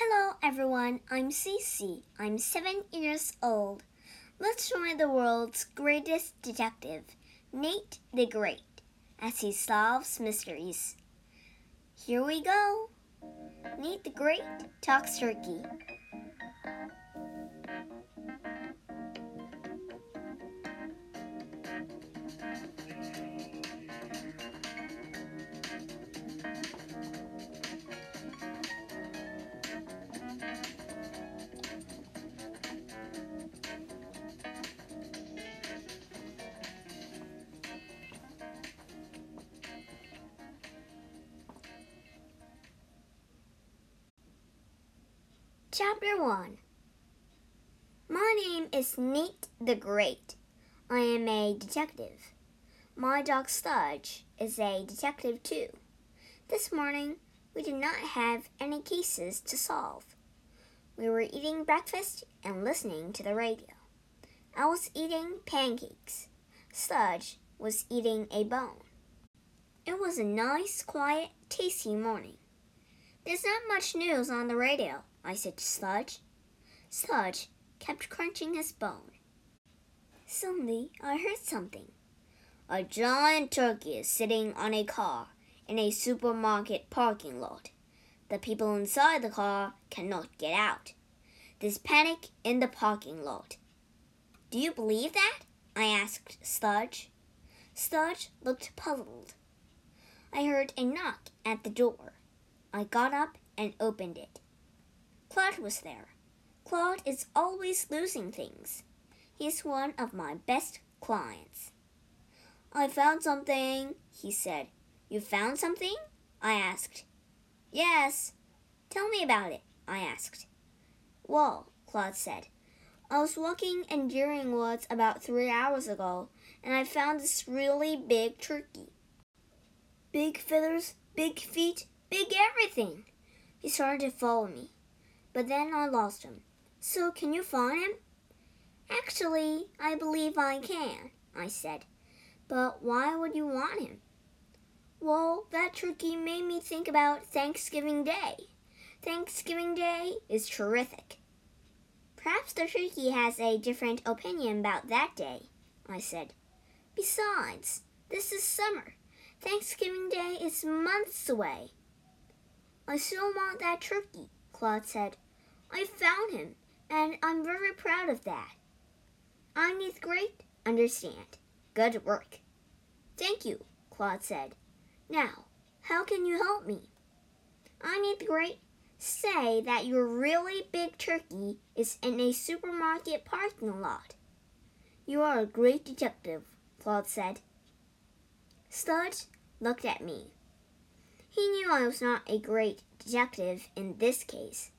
Hello everyone, I'm Cece. I'm seven years old. Let's join the world's greatest detective, Nate the Great, as he solves mysteries. Here we go. Nate the Great talks turkey. Chapter 1 My name is Nate the Great. I am a detective. My dog Sludge is a detective too. This morning, we did not have any cases to solve. We were eating breakfast and listening to the radio. I was eating pancakes. Sludge was eating a bone. It was a nice, quiet, tasty morning. There's not much news on the radio, I said to Sludge. Sludge kept crunching his bone. Suddenly, I heard something. A giant turkey is sitting on a car in a supermarket parking lot. The people inside the car cannot get out. There's panic in the parking lot. Do you believe that? I asked Sludge. Sludge looked puzzled. I heard a knock at the door. I got up and opened it. Claude was there. Claude is always losing things. He's one of my best clients. I found something, he said. You found something? I asked. Yes. Tell me about it, I asked. Well, Claude said, I was walking in Deering Woods about three hours ago, and I found this really big turkey. Big feathers, big feet, big everything. He started to follow me, but then I lost him. So can you find him? Actually, I believe I can, I said. But why would you want him? Well, that turkey made me think about Thanksgiving Day. Thanksgiving Day is terrific. Perhaps the turkey has a different opinion about that day, I said. Besides, this is summer. Thanksgiving Day is months away. I still want that turkey, Claude said. I found him, and I'm very proud of that. I need great understand. Good work. Thank you, Claude said. Now, how can you help me? I need great say that your really big turkey is in a supermarket parking lot. You are a great detective, Claude said. Sludge looked at me. He knew I was not a great detective in this case.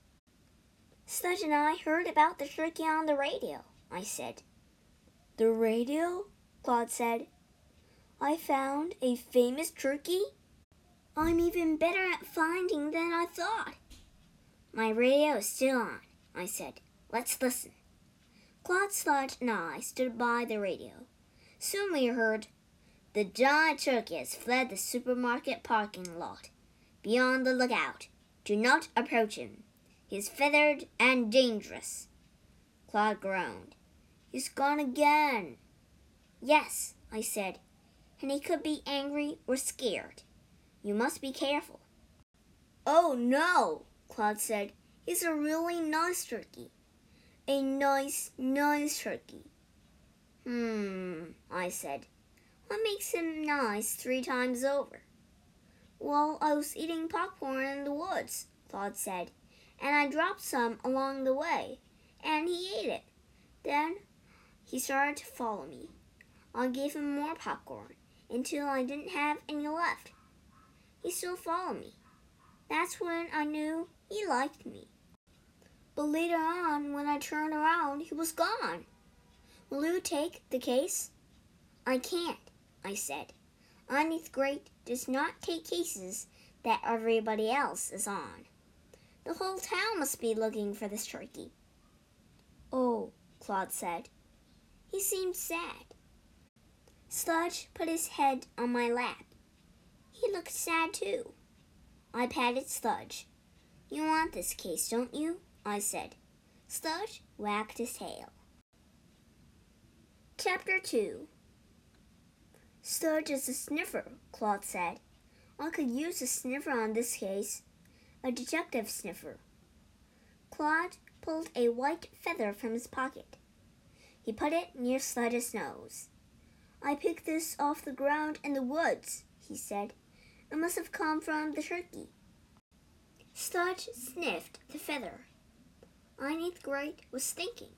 Sludge and I heard about the turkey on the radio, I said. The radio? Claude said. I found a famous turkey? I'm even better at finding than I thought. My radio is still on, I said. Let's listen. Claude Sludge and I stood by the radio. Soon we heard, The giant turkey has fled the supermarket parking lot. Be on the lookout. Do not approach him. He's feathered and dangerous. Claude groaned. He's gone again. Yes, I said, and he could be angry or scared. You must be careful. Oh no, Claude said. He's a really nice turkey. A nice, nice turkey. Hmm, I said. What makes him nice three times over? Well, I was eating popcorn in the woods, Claude said, and I dropped some along the way, and he ate it. Then he started to follow me. I gave him more popcorn until I didn't have any left. He still followed me. That's when I knew he liked me. But later on, when I turned around, he was gone. Will you take the case? I can't, I said. Underneath Great does not take cases that everybody else is on. The whole town must be looking for this turkey. Oh, Claude said. He seemed sad. Sludge put his head on my lap. He looked sad too. I patted Sludge. You want this case, don't you? I said. Sludge wagged his tail. Chapter 2 Sludge is a sniffer, Claude said. I could use a sniffer on this case. A detective sniffer. Claude pulled a white feather from his pocket. He put it near Sludge's nose. I picked this off the ground in the woods, he said. It must have come from the turkey. Sludge sniffed the feather. Neat Great was thinking.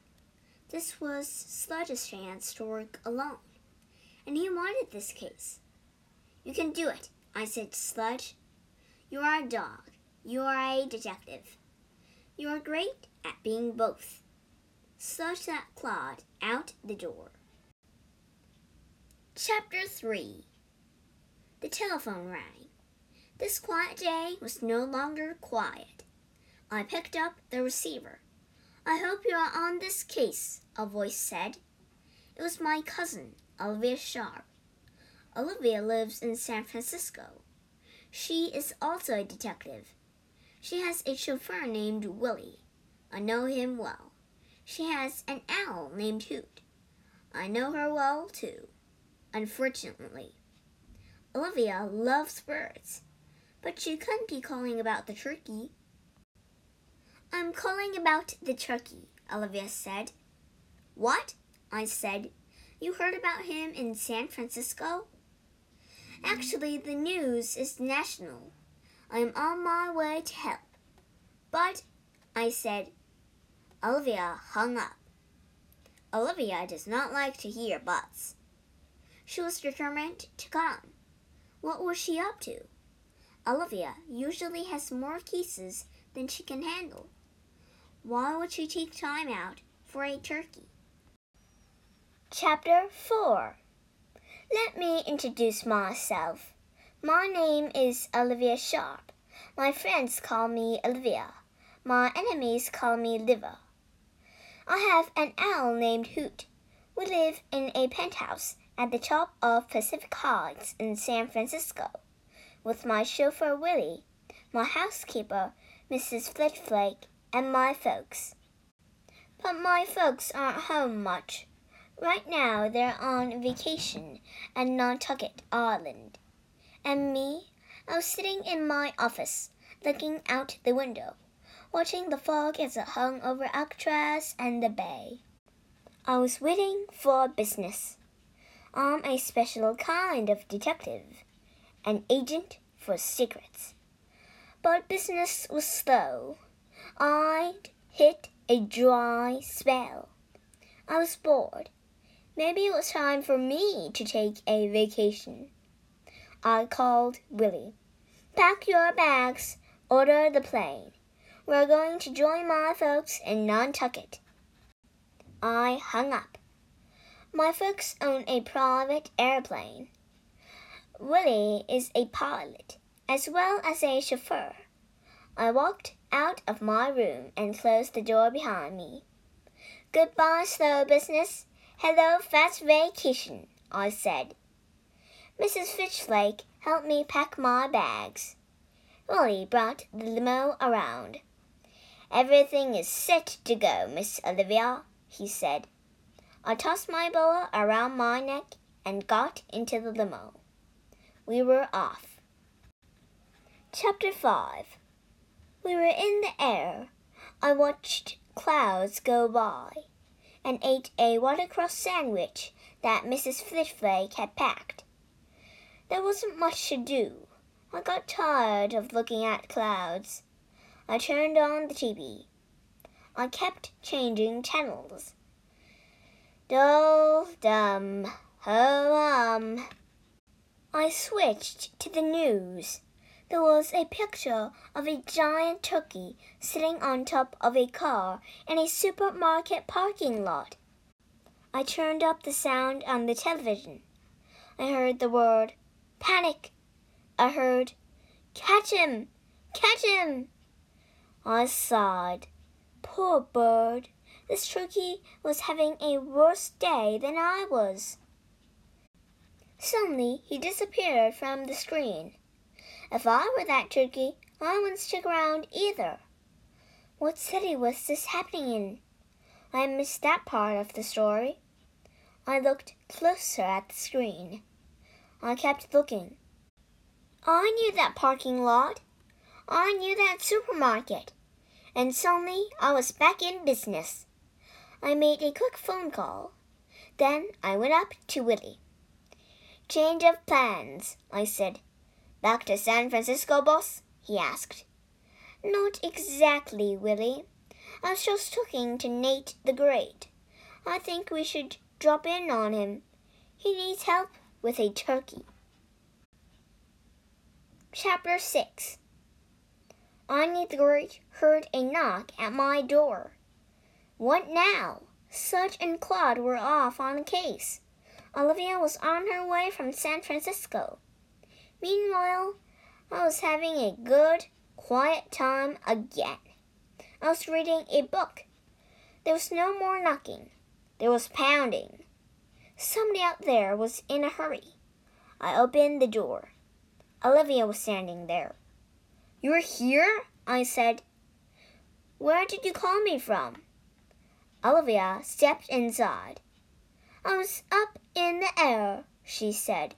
This was Sludge's chance to work alone, and he wanted this case. You can do it, I said to Sludge. You are a dog. You are a detective. You are great at being both. Sludge sent Claude out the door. Chapter 3 The telephone rang. This quiet day was no longer quiet. I picked up the receiver. I hope you are on this case, a voice said. It was my cousin, Olivia Sharp. Olivia lives in San Francisco. She is also a detective. She has a chauffeur named Willie. I know him well. She has an owl named Hoot. I know her well, too. Unfortunately, Olivia loves birds, but she couldn't be calling about the turkey. I'm calling about the turkey, Olivia said. What? I said. You heard about him in San Francisco? Actually, the news is national. I am on my way to help. But, I said, Olivia hung up. Olivia does not like to hear buts. She was determined to come. What was she up to? Olivia usually has more cases than she can handle. Why would she take time out for a turkey? Chapter 4 Let me introduce myself. My name is Olivia Sharp. My friends call me Olivia. My enemies call me Liver. I have an owl named Hoot. We live in a penthouse at the top of Pacific Heights in San Francisco with my chauffeur Willie, my housekeeper Mrs. Flitflake, and my folks. But my folks aren't home much. Right now they're on vacation at Nantucket Island. And me, I was sitting in my office, looking out the window, watching the fog as it hung over Alcatraz and the bay. I was waiting for business. I'm a special kind of detective, an agent for secrets. But business was slow. I'd hit a dry spell. I was bored. Maybe it was time for me to take a vacation. I called Willie. Pack your bags, order the plane. We're going to join my folks in Nantucket. I hung up. My folks own a private airplane. Willie is a pilot as well as a chauffeur. I walked out of my room and closed the door behind me. Goodbye, slow business. Hello, fast vacation, I said. Mrs. Flitflake helped me pack my bags. Willie brought the limo around. Everything is set to go, Miss Olivia, he said. I tossed my boa around my neck and got into the limo. We were off. Chapter 5 We were in the air. I watched clouds go by and ate a watercress sandwich that Mrs. Flitflake had packed. There wasn't much to do. I got tired of looking at clouds. I turned on the TV. I kept changing channels. Do, dum, ho, um. I switched to the news. There was a picture of a giant turkey sitting on top of a car in a supermarket parking lot. I turned up the sound on the television. I heard the word panic. I heard catch him, catch him. I sighed. Poor bird. This turkey was having a worse day than I was. Suddenly he disappeared from the screen. If I were that turkey, I wouldn't stick around either. What city was this happening in? I missed that part of the story. I looked closer at the screen. I kept looking. I knew that parking lot. I knew that supermarket. And suddenly I was back in business. I made a quick phone call. Then I went up to Willie. Change of plans, I said. Back to San Francisco, boss? he asked. Not exactly, Willie. I was just talking to Nate the Great. I think we should drop in on him. He needs help with a turkey. Chapter 6 I Nate the Great heard a knock at my door. What now? Sludge and Claude were off on a case. Olivia was on her way from San Francisco. Meanwhile, I was having a good, quiet time again. I was reading a book. There was no more knocking. There was pounding. Somebody out there was in a hurry. I opened the door. Olivia was standing there. You're here? I said. Where did you call me from? Olivia stepped inside. I was up in the air, she said.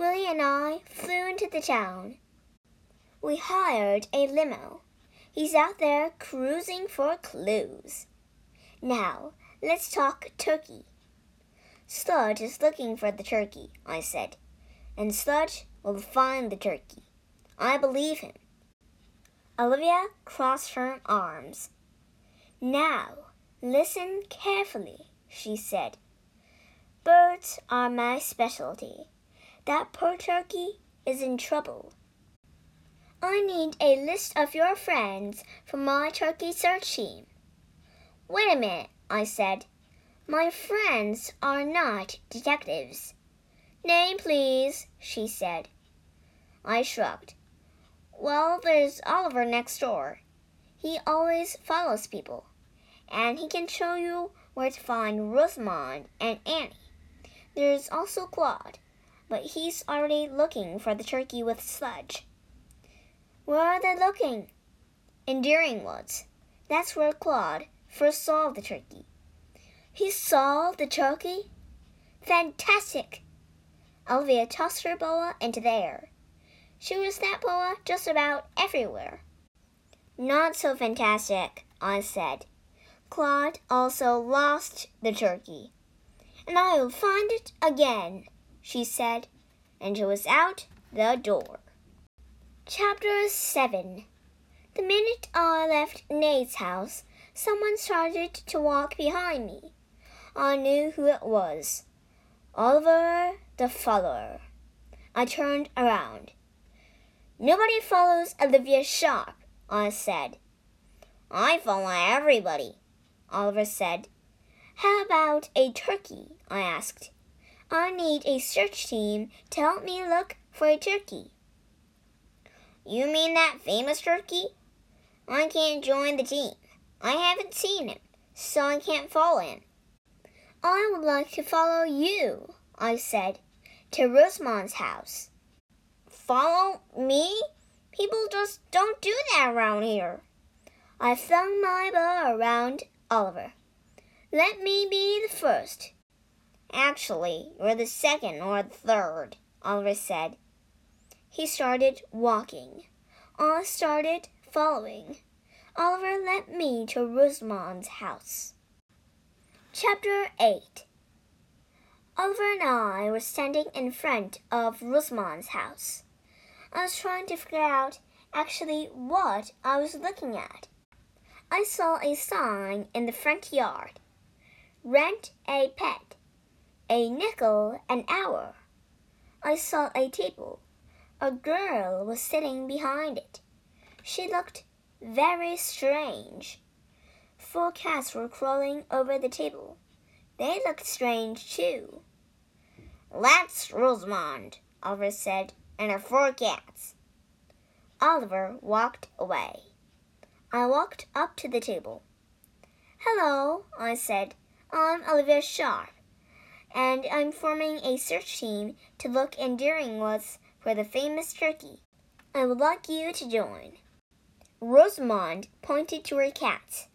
Willie and I flew into the town. We hired a limo. He's out there cruising for clues. Now, let's talk turkey. Sludge is looking for the turkey, I said, and Sludge will find the turkey. I believe him. Olivia crossed her arms. Now, listen carefully, she said. Birds are my specialty. That poor turkey is in trouble. I need a list of your friends for my turkey search team. Wait a minute, I said. My friends are not detectives. Name, please, she said. I shrugged. Well, there's Oliver next door. He always follows people, and he can show you where to find Rosamond and Annie. There's also Claude, but he's already looking for the turkey with sludge. Where are they looking? In Deering Woods. That's where Claude first saw the turkey. He saw the turkey? Fantastic! Olivia tossed her boa into the air. She was that boa just about everywhere. Not so fantastic, I said. Claude also lost the turkey. And I will find it again, she said, and she was out the door. Chapter 7 The minute I left Nate's house, someone started to walk behind me. I knew who it was Oliver the follower. I turned around. Nobody follows Olivia Sharp, I said. I follow everybody, Oliver said. How about a turkey? I asked. I need a search team to help me look for a turkey. You mean that famous turkey? I can't join the team. I haven't seen him, so I can't follow him. I would like to follow you, I said, to Rosamond's house. Follow me? People just don't do that around here. I flung my bow around Oliver. Let me be the first. Actually, you're the second or the third, Oliver said. He started walking. I started following. Oliver led me to Rosamond's house. Chapter 8 Oliver and I were standing in front of Rosamond's house. I was trying to figure out actually what I was looking at. I saw a sign in the front yard Rent a pet, a nickel an hour. I saw a table a girl was sitting behind it. She looked very strange. Four cats were crawling over the table. They looked strange too. That's Rosamond, Oliver said, and her four cats. Oliver walked away. I walked up to the table. Hello, I said. I'm Olivia Sharp, and I'm forming a search team to look in Deering Woods for the famous turkey. I would like you to join. Rosamond pointed to her cat.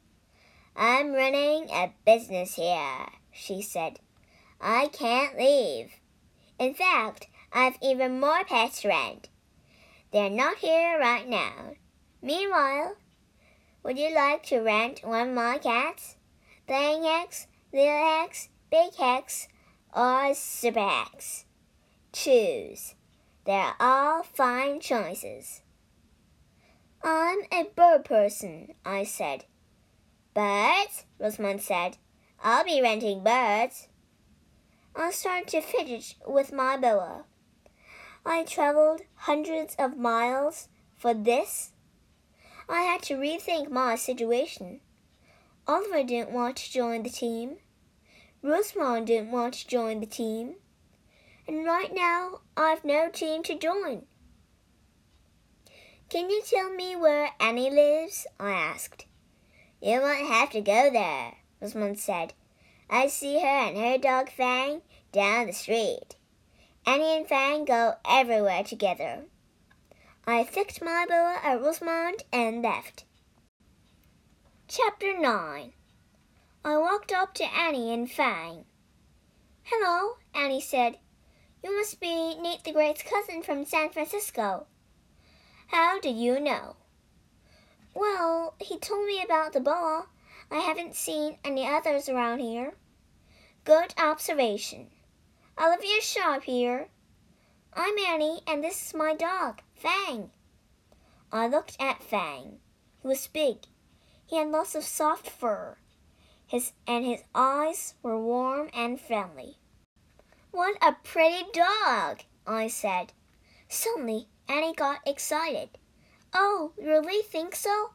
I'm running a business here, she said. I can't leave. In fact, I've even more pets to rent. They're not here right now. Meanwhile, would you like to rent one of my cats? Plain Hex, Little Hex, Big Hex, or Hex? Choose. They're all fine choices. I'm a bird person, I said. Birds? Rosamond said. I'll be renting birds. I started to fidget with my boa. I traveled hundreds of miles for this. I had to rethink my situation. Oliver didn't want to join the team. Rosamond didn't want to join the team. And right now, I've no team to join. Can you tell me where Annie lives? I asked. You won't have to go there, Rosamond said. I see her and her dog Fang down the street. Annie and Fang go everywhere together. I flicked my boa at Rosamond and left. Chapter 9 I walked up to Annie and Fang. Hello, Annie said. You must be Nate the Great's cousin from San Francisco. How do you know? Well, he told me about the boa. I haven't seen any others around here. Good observation. Olivia Sharp here. I'm Annie, and this is my dog, Fang. I looked at Fang. He was big. He had lots of soft fur. His and his eyes were warm and friendly. What a pretty dog, I said. Suddenly, Annie got excited. Oh, you really think so?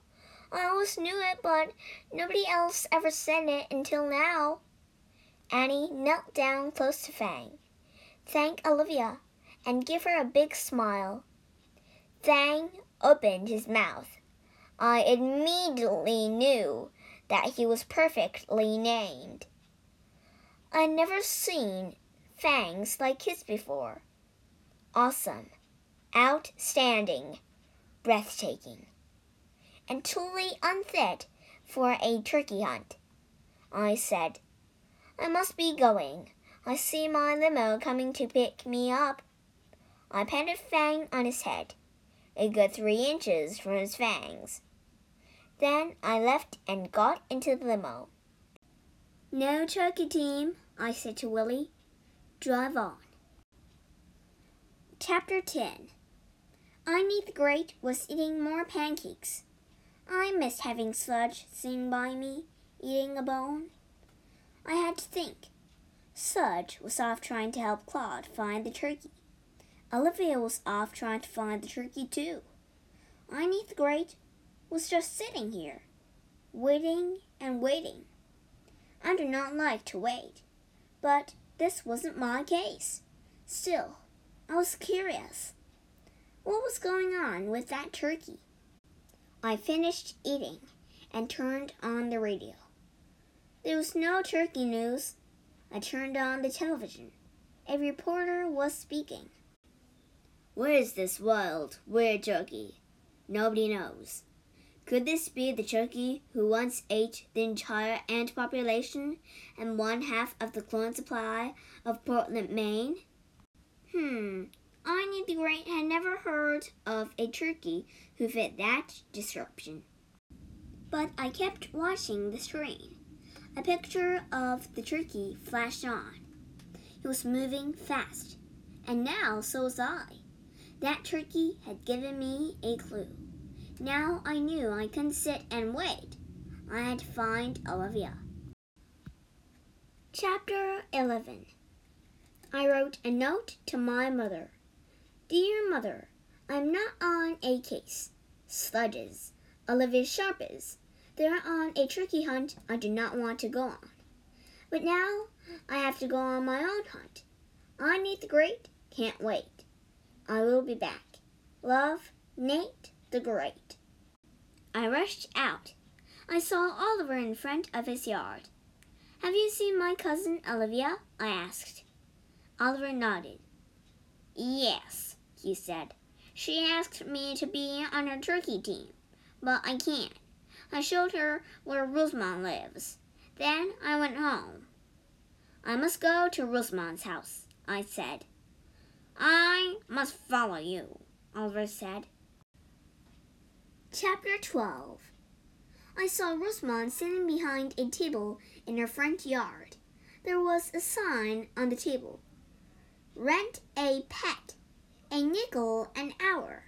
I always knew it, but nobody else ever said it until now. Annie knelt down close to Fang, thanked Olivia, and gave her a big smile. Fang opened his mouth. I immediately knew that he was perfectly named. I'd never seen fangs like his before. Awesome, outstanding, breathtaking, and totally unfit for a turkey hunt. I said, I must be going. I see my limo coming to pick me up. I patted Fang on his head, a good three inches from his fangs. Then I left and got into the limo. No turkey team, I said to Willie. Drive on. Chapter 10 I Nate the Great was eating more pancakes. I missed having Sludge sitting by me, eating a bone. I had to think. Sludge was off trying to help Claude find the turkey. Olivia was off trying to find the turkey too. I Nate the Great was just sitting here, waiting and waiting. I do not like to wait, but this wasn't my case. Still, I was curious. What was going on with that turkey? I finished eating and turned on the radio. There was no turkey news. I turned on the television. A reporter was speaking. Where is this wild, weird turkey? Nobody knows. Could this be the turkey who once ate the entire ant population and one half of the clone supply of Portland, Maine? Hmm, I Nate the Great had never heard of a turkey who fit that description. But I kept watching the screen. A picture of the turkey flashed on. He was moving fast, and now so was I. That turkey had given me a clue. Now I knew I couldn't sit and wait. I had to find Olivia. Chapter 11 I wrote a note to my mother. Dear Mother, I'm not on a case. Sludges. Olivia Sharp is. They're on a turkey hunt I do not want to go on. But now I have to go on my own hunt. I Nate the Great can't wait. I will be back. Love, Nate the Great. I rushed out. I saw Oliver in front of his yard. Have you seen my cousin Olivia? I asked. Oliver nodded. Yes, he said. She asked me to be on her turkey team. but I can't. I showed her where Rosamond lives. Then I went home. I must go to Rosamond's house, I said. I must follow you, Oliver said. Chapter 12 I saw Rosamond sitting behind a table in her front yard. There was a sign on the table Rent a pet, a nickel an hour.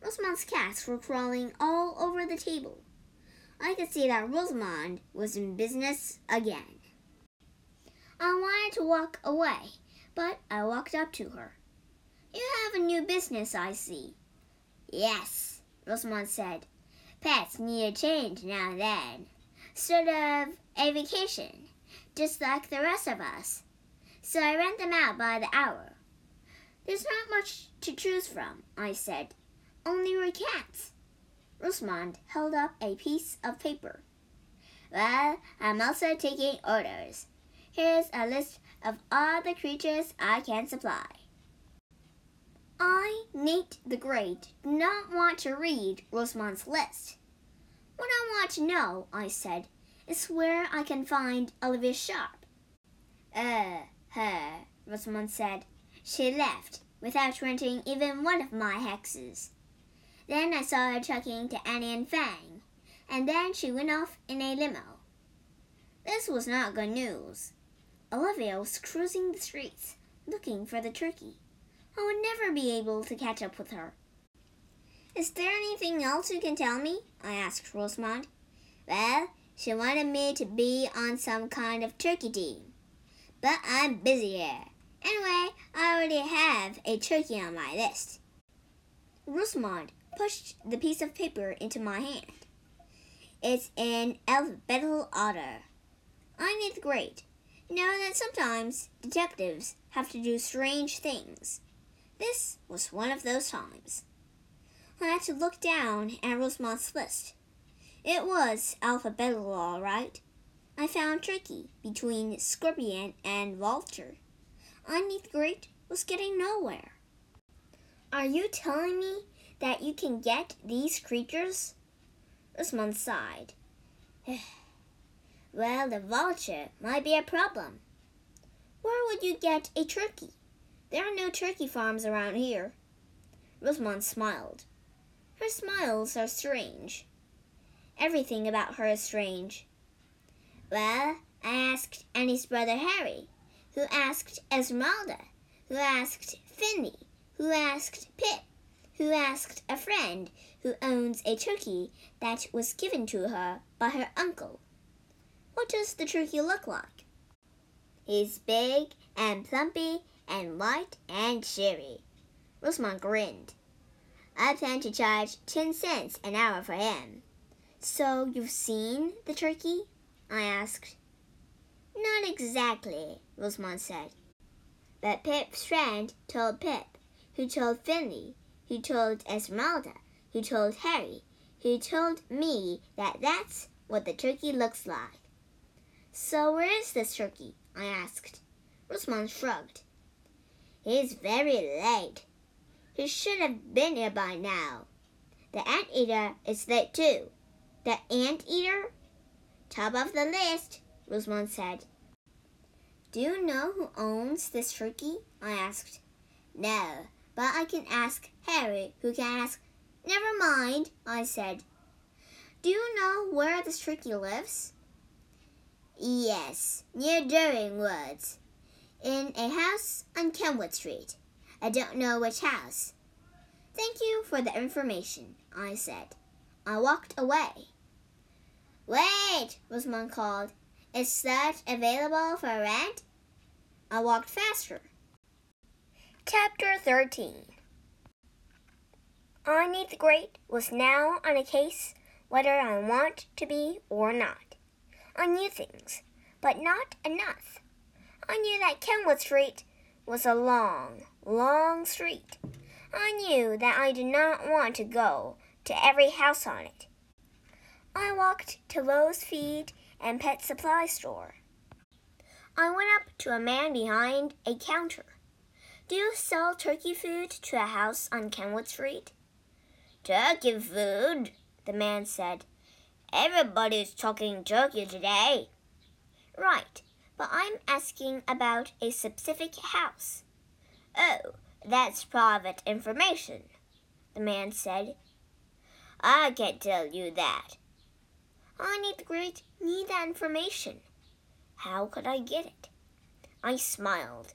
Rosamond's cats were crawling all over the table. I could see that Rosamond was in business again. I wanted to walk away, but I walked up to her. You have a new business, I see. Yes, Rosamond said. Pets need a change now and then. Sort of a vacation, just like the rest of us. So I rent them out by the hour. There's not much to choose from, I said. Only your cats. Rosamond held up a piece of paper. Well, I'm also taking orders. Here's a list of all the creatures I can supply. Nate the Great, did not want to read Rosamond's list. What I want to know, I said, is where I can find Olivia Sharp. Uh, her, Rosamond said. She left without renting even one of my hexes. Then I saw her talking to Annie and Fang, and then she went off in a limo. This was not good news. Olivia was cruising the streets looking for the turkey. I would never be able to catch up with her. Is there anything else you can tell me? I asked Rosamond. Well, she wanted me to be on some kind of turkey team. But I'm busy here. Anyway, I already have a turkey on my list. Rosamond pushed the piece of paper into my hand. It's in alphabetical order. I Nate the Great. Know that sometimes detectives have to do strange things. This was one of those times. I had to look down at Rosamond's list. It was alphabetical, all right. I found Tricky between Scorpion and Vulture. Underneath Great was getting nowhere. Are you telling me that you can get these creatures? Rosamond sighed. well, the vulture might be a problem. Where would you get a turkey? There are no turkey farms around here. Rosamond smiled. Her smiles are strange. Everything about her is strange. Well, I asked Annie's brother Harry, who asked Esmeralda, who asked Finley, who asked Pip, who asked a friend who owns a turkey that was given to her by her uncle. What does the turkey look like? He's big and plumpy and white and cheery. Rosamond grinned. I plan to charge ten cents an hour for him. So you've seen the turkey? I asked. Not exactly, Rosamond said. But Pip's friend told Pip, who told Finley, who told Esmeralda, who told Harry, who told me that that's what the turkey looks like. So where is this turkey? I asked. Rosamond shrugged. He's very late. He should have been here by now. The anteater is late too. The anteater? Top of the list, Rosamond said. Do you know who owns this turkey? I asked. No, but I can ask Harry, who can ask. Never mind, I said. Do you know where this turkey lives? Yes, near Deering Woods in a house on Kenwood Street. I don't know which house. Thank you for the information, I said. I walked away. Wait, Was Rosamond called. Is Sludge available for rent? I walked faster. Chapter 13 I Nate the Great was now on a case whether I want to be or not. I knew things, but not enough. I knew that Kenwood Street was a long, long street. I knew that I did not want to go to every house on it. I walked to Lowe's Feed and Pet Supply Store. I went up to a man behind a counter. Do you sell turkey food to a house on Kenwood Street? Turkey food? the man said. Everybody's talking turkey today. Right, but I'm asking about a specific house. Oh, that's private information, the man said. I can't tell you that. I Nate the Great need that information. How could I get it? I smiled.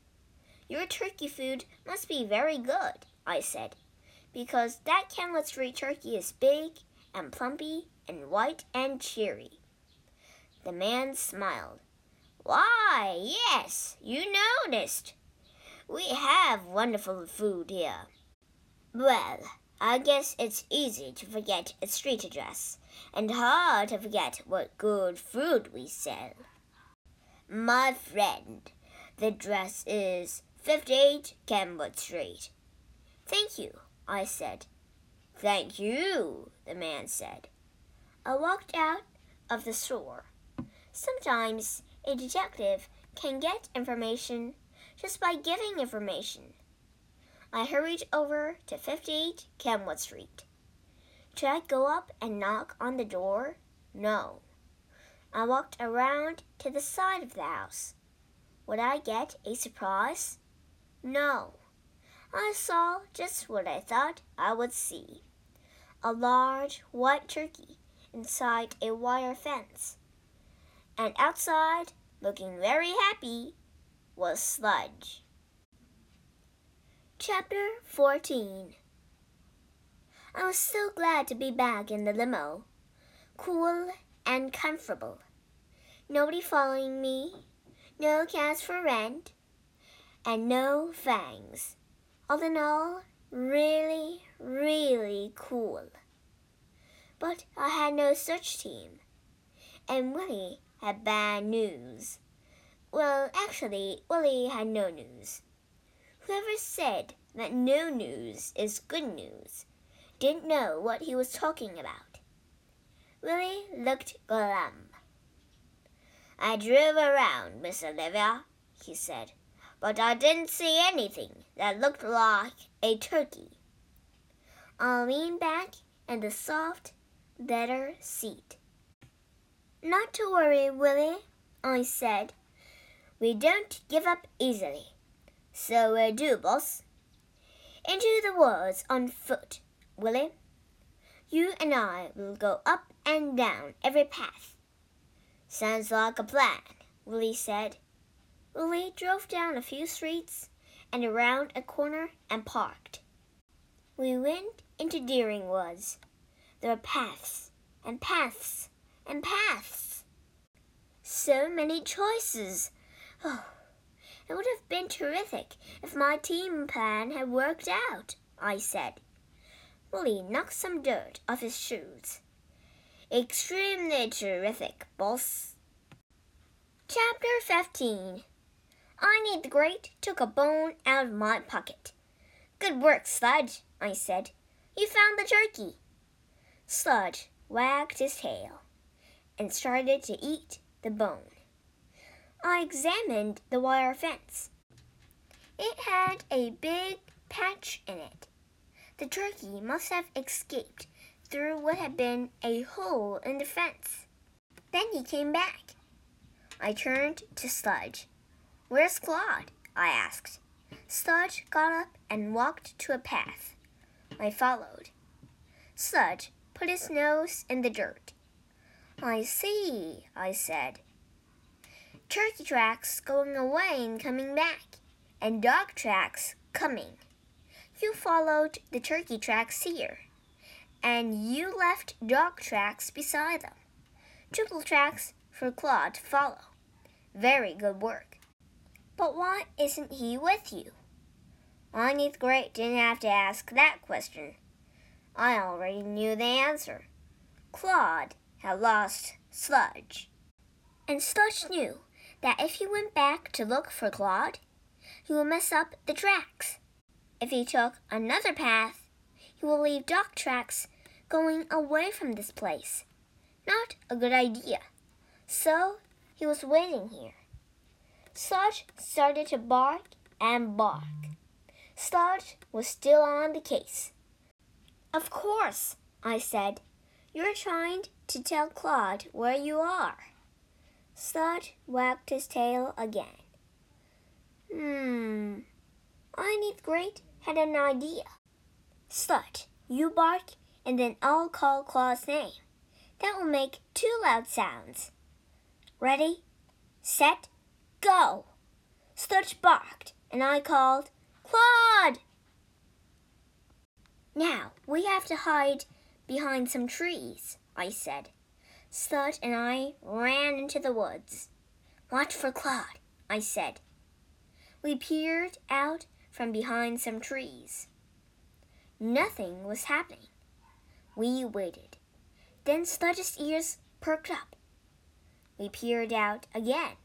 Your turkey food must be very good, I said, because that Camlet Street turkey is big and plumpy and white and cheery. The man smiled. Why, yes, you noticed. We have wonderful food here. Well, I guess it's easy to forget a street address and hard to forget what good food we sell. My friend, the address is 58 Camlet Street. Thank you, I said. Thank you, the man said. I walked out of the store. Sometimes a detective can get information just by giving information. I hurried over to 58 Camlet Street. Should I go up and knock on the door? No. I walked around to the side of the house. Would I get a surprise? No. I saw just what I thought I would see a large white turkey inside a wire fence. And outside, looking very happy, was Sludge. Chapter 14 I was so glad to be back in the limo, cool and comfortable. Nobody following me, no cats for rent, and no fangs. All in all, really, really cool. But I had no search team, and Willie had bad news. Well, actually, Willie had no news. Whoever said that no news is good news didn't know what he was talking about. Willie looked glum. I drove around, Miss Olivia, he said but I didn't see anything that looked like a turkey. I leaned back in the soft leather seat. Not to worry, Willie, I said. We don't give up easily. So we do, boss. Into the woods on foot, Willie. You and I will go up and down every path. Sounds like a plan, Willie said. Willie drove down a few streets and around a corner and parked. We went into Deering Woods. There were paths and paths and paths. So many choices. Oh, it would have been terrific if my team plan had worked out, I said. Willie knocked some dirt off his shoes. Extremely terrific, boss. Chapter 15 I Need the Great took a bone out of my pocket. Good work, Sludge, I said. You found the turkey. Sludge wagged his tail and started to eat the bone. I examined the wire fence. It had a big patch in it. The turkey must have escaped through what had been a hole in the fence. Then he came back. I turned to Sludge. Where's Claude? I asked. Sludge got up and walked to a path. I followed. Sludge put his nose in the dirt. I see, I said. Turkey tracks going away and coming back, and dog tracks coming. You followed the turkey tracks here, and you left dog tracks beside them. Triple tracks for Claude to follow. Very good work. But why isn't he with you? Ronnie's Great didn't have to ask that question. I already knew the answer. Claude had lost Sludge. And Sludge knew that if he went back to look for Claude, he would mess up the tracks. If he took another path, he would leave dog tracks going away from this place. Not a good idea. So he was waiting here. Sludge started to bark and bark. Sludge was still on the case. Of course, I said. You're trying to tell Claude where you are. Sludge wagged his tail again. Hmm. I need Great had an idea. Sludge, you bark, and then I'll call Claude's name. That will make two loud sounds. Ready, set, go! Sludge barked, and I called, Claude! Now we have to hide behind some trees, I said. Sludge and I ran into the woods. Watch for Claude, I said. We peered out from behind some trees. Nothing was happening. We waited. Then Sludge's ears perked up. We peered out again.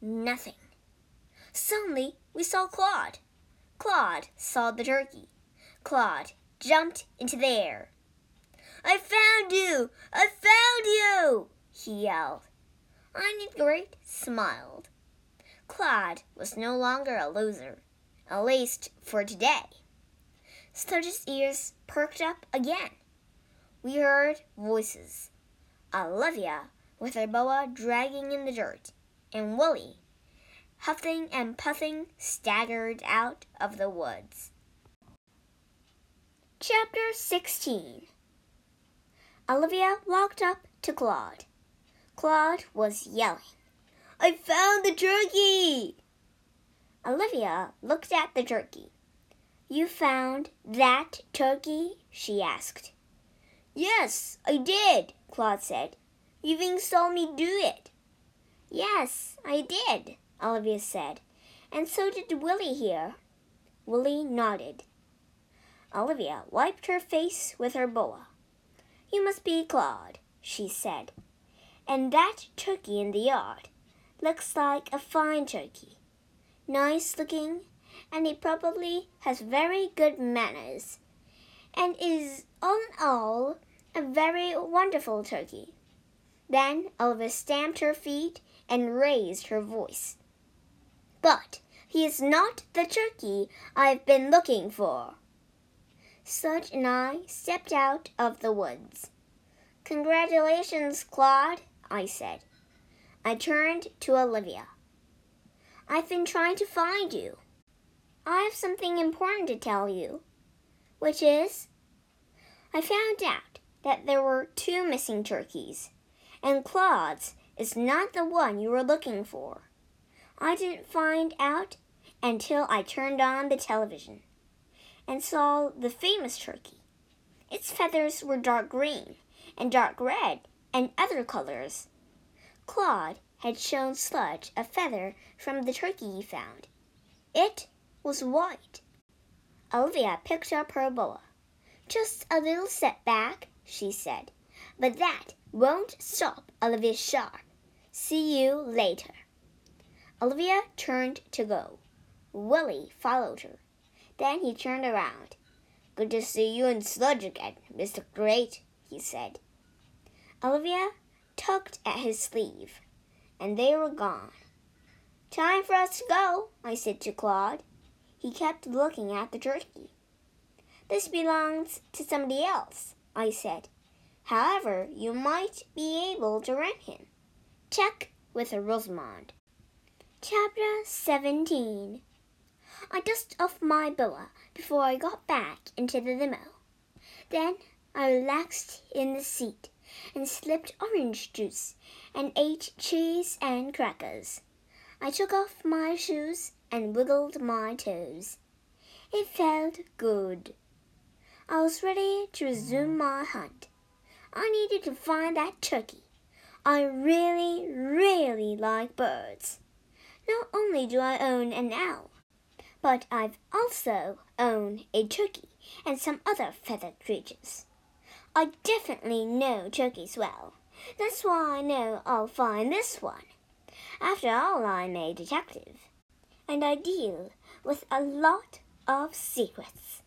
Nothing. Suddenly, we saw Claude. Claude saw the turkey. Claude jumped into the air. I found you! I found you! he yelled. Need Great smiled. Claude was no longer a loser, at least for today. Sludge's ears perked up again. We heard voices. Olivia, with her boa dragging in the dirt, and Willie, huffing and puffing, staggered out of the woods. Chapter 16 Olivia walked up to Claude. Claude was yelling, I found the turkey! Olivia looked at the turkey. You found that turkey? she asked. Yes, I did, Claude said. You even saw me do it. Yes, I did, Olivia said. And so did Willie here. Willie nodded. Olivia wiped her face with her boa. You must be Claude, she said. And that turkey in the yard looks like a fine turkey. Nice looking, and he probably has very good manners, and is, on all, a very wonderful turkey. Then Olivia stamped her feet and raised her voice. But he is not the turkey I've been looking for. Sludge and I stepped out of the woods. Congratulations, Claude, I said. I turned to Olivia. I've been trying to find you. I have something important to tell you, which is I found out that there were two missing turkeys, and Claude's is not the one you were looking for. I didn't find out until I turned on the television and saw the famous turkey. Its feathers were dark green and dark red and other colors. Claude had shown Sludge a feather from the turkey he found. It was white. Olivia picked up her boa. Just a little setback, she said, but that won't stop Olivia Sharp. See you later. Olivia turned to go. Willie followed her. Then he turned around. Good to see you and Sludge again, Mr. Great, he said. Olivia tugged at his sleeve, and they were gone. Time for us to go, I said to Claude. He kept looking at the turkey. This belongs to somebody else, I said. However, you might be able to rent him. Check with Rosamond. Chapter 17 I dusted off my boa before I got back into the limo. Then I relaxed in the seat and slipped orange juice and ate cheese and crackers. I took off my shoes and wiggled my toes. It felt good. I was ready to resume my hunt. I needed to find that turkey. I really, really like birds. Not only do I own an owl, but I've also owned a turkey and some other feathered creatures. I definitely know turkeys well. That's why I know I'll find this one. After all, I'm a detective, and I deal with a lot of secrets.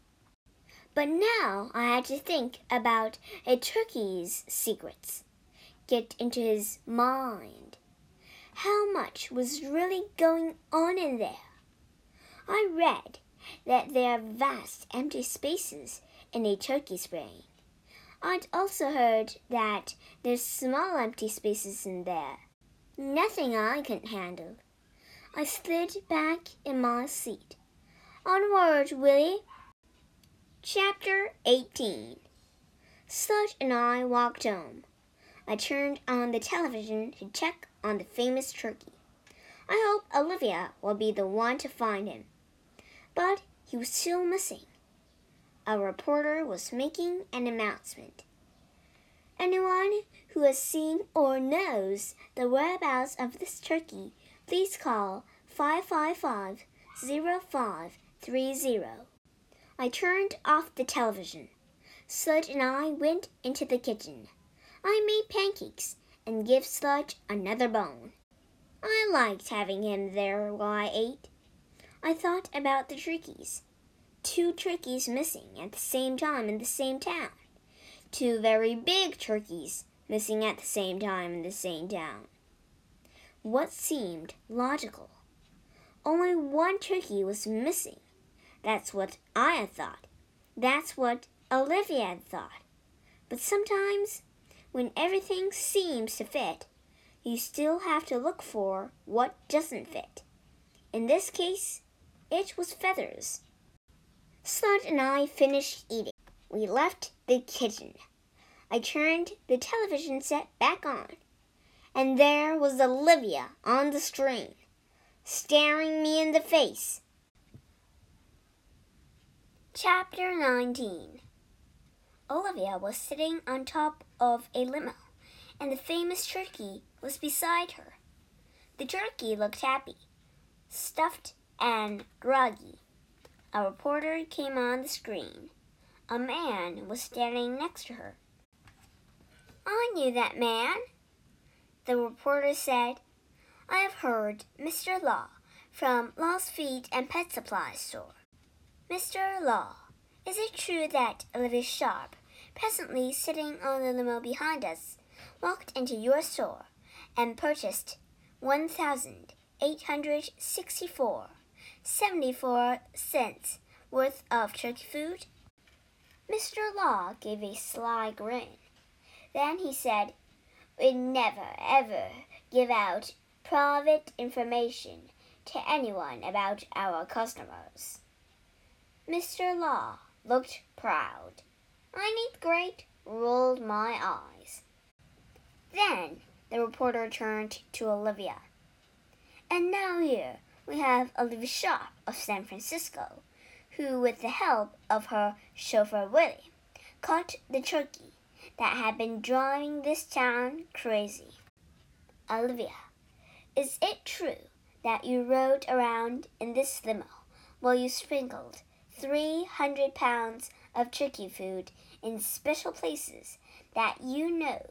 But now I had to think about a turkey's secrets, get into his mind. How much was really going on in there? I read that there are vast empty spaces in a turkey's brain. I'd also heard that there's small empty spaces in there. Nothing I couldn't handle. I slid back in my seat. Onward, Willie. Chapter 18 Sludge and I walked home. I turned on the television to check on the famous turkey. I hope Olivia will be the one to find him. But he was still missing. A reporter was making an announcement. Anyone who has seen or knows the whereabouts of this turkey, please call 555 0530. I turned off the television. Sludge and I went into the kitchen. I made pancakes and gave Sludge another bone. I liked having him there while I ate. I thought about the turkeys. Two turkeys missing at the same time in the same town. Two very big turkeys missing at the same time in the same town. What seemed logical? Only one turkey was missing. That's what I had thought. That's what Olivia had thought. But sometimes, when everything seems to fit, you still have to look for what doesn't fit. In this case, it was feathers. Sludge and I finished eating. We left the kitchen. I turned the television set back on, and there was Olivia on the screen, staring me in the face. Chapter 19 Olivia was sitting on top of a limo, and the famous turkey was beside her. The turkey looked happy, stuffed and groggy. A reporter came on the screen. A man was standing next to her. I knew that man, the reporter said. I have heard Mr. Law from Law's Feed and Pet Supply Store. Mr. Law, is it true that Olivia Sharp, presently sitting on the limo behind us, walked into your store and purchased 1,864 74 cents worth of turkey food? Mr. Law gave a sly grin. Then he said, We never, ever give out private information to anyone about our customers. Mr. Law looked proud. I need great rolled my eyes. Then the reporter turned to Olivia. And now here we have Olivia Sharp of San Francisco, who, with the help of her chauffeur Willie, caught the turkey that had been driving this town crazy. Olivia, is it true that you rode around in this limo while you sprinkled 300 pounds of turkey food in special places that you know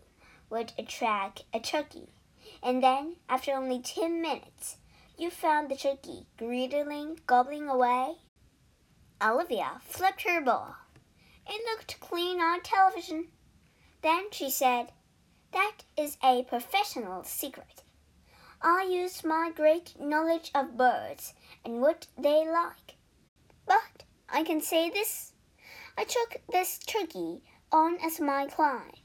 would attract a turkey? And then, after only 10 minutes, you found the turkey greedily gobbling away? Olivia flipped her bowl. It looked clean on television. Then she said, That is a professional secret. I used my great knowledge of birds and what they like. But I can say this I took this turkey on as my client.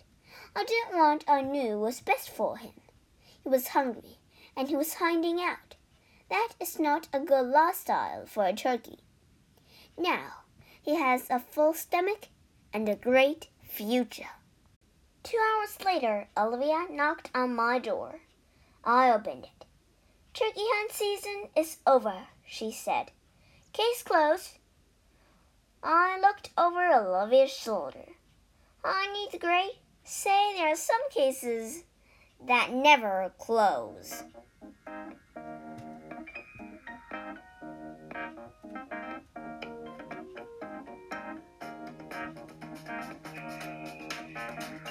I didn't want I knew was best for him. He was hungry and he was hiding out. That is not a good lifestyle for a turkey. Now, he has a full stomach and a great future. Two hours later, Olivia knocked on my door. I opened it. Turkey hunt season is over, she said. Case closed. I looked over Olivia's shoulder. I Nate the Great say there are some cases that never close. Thank you.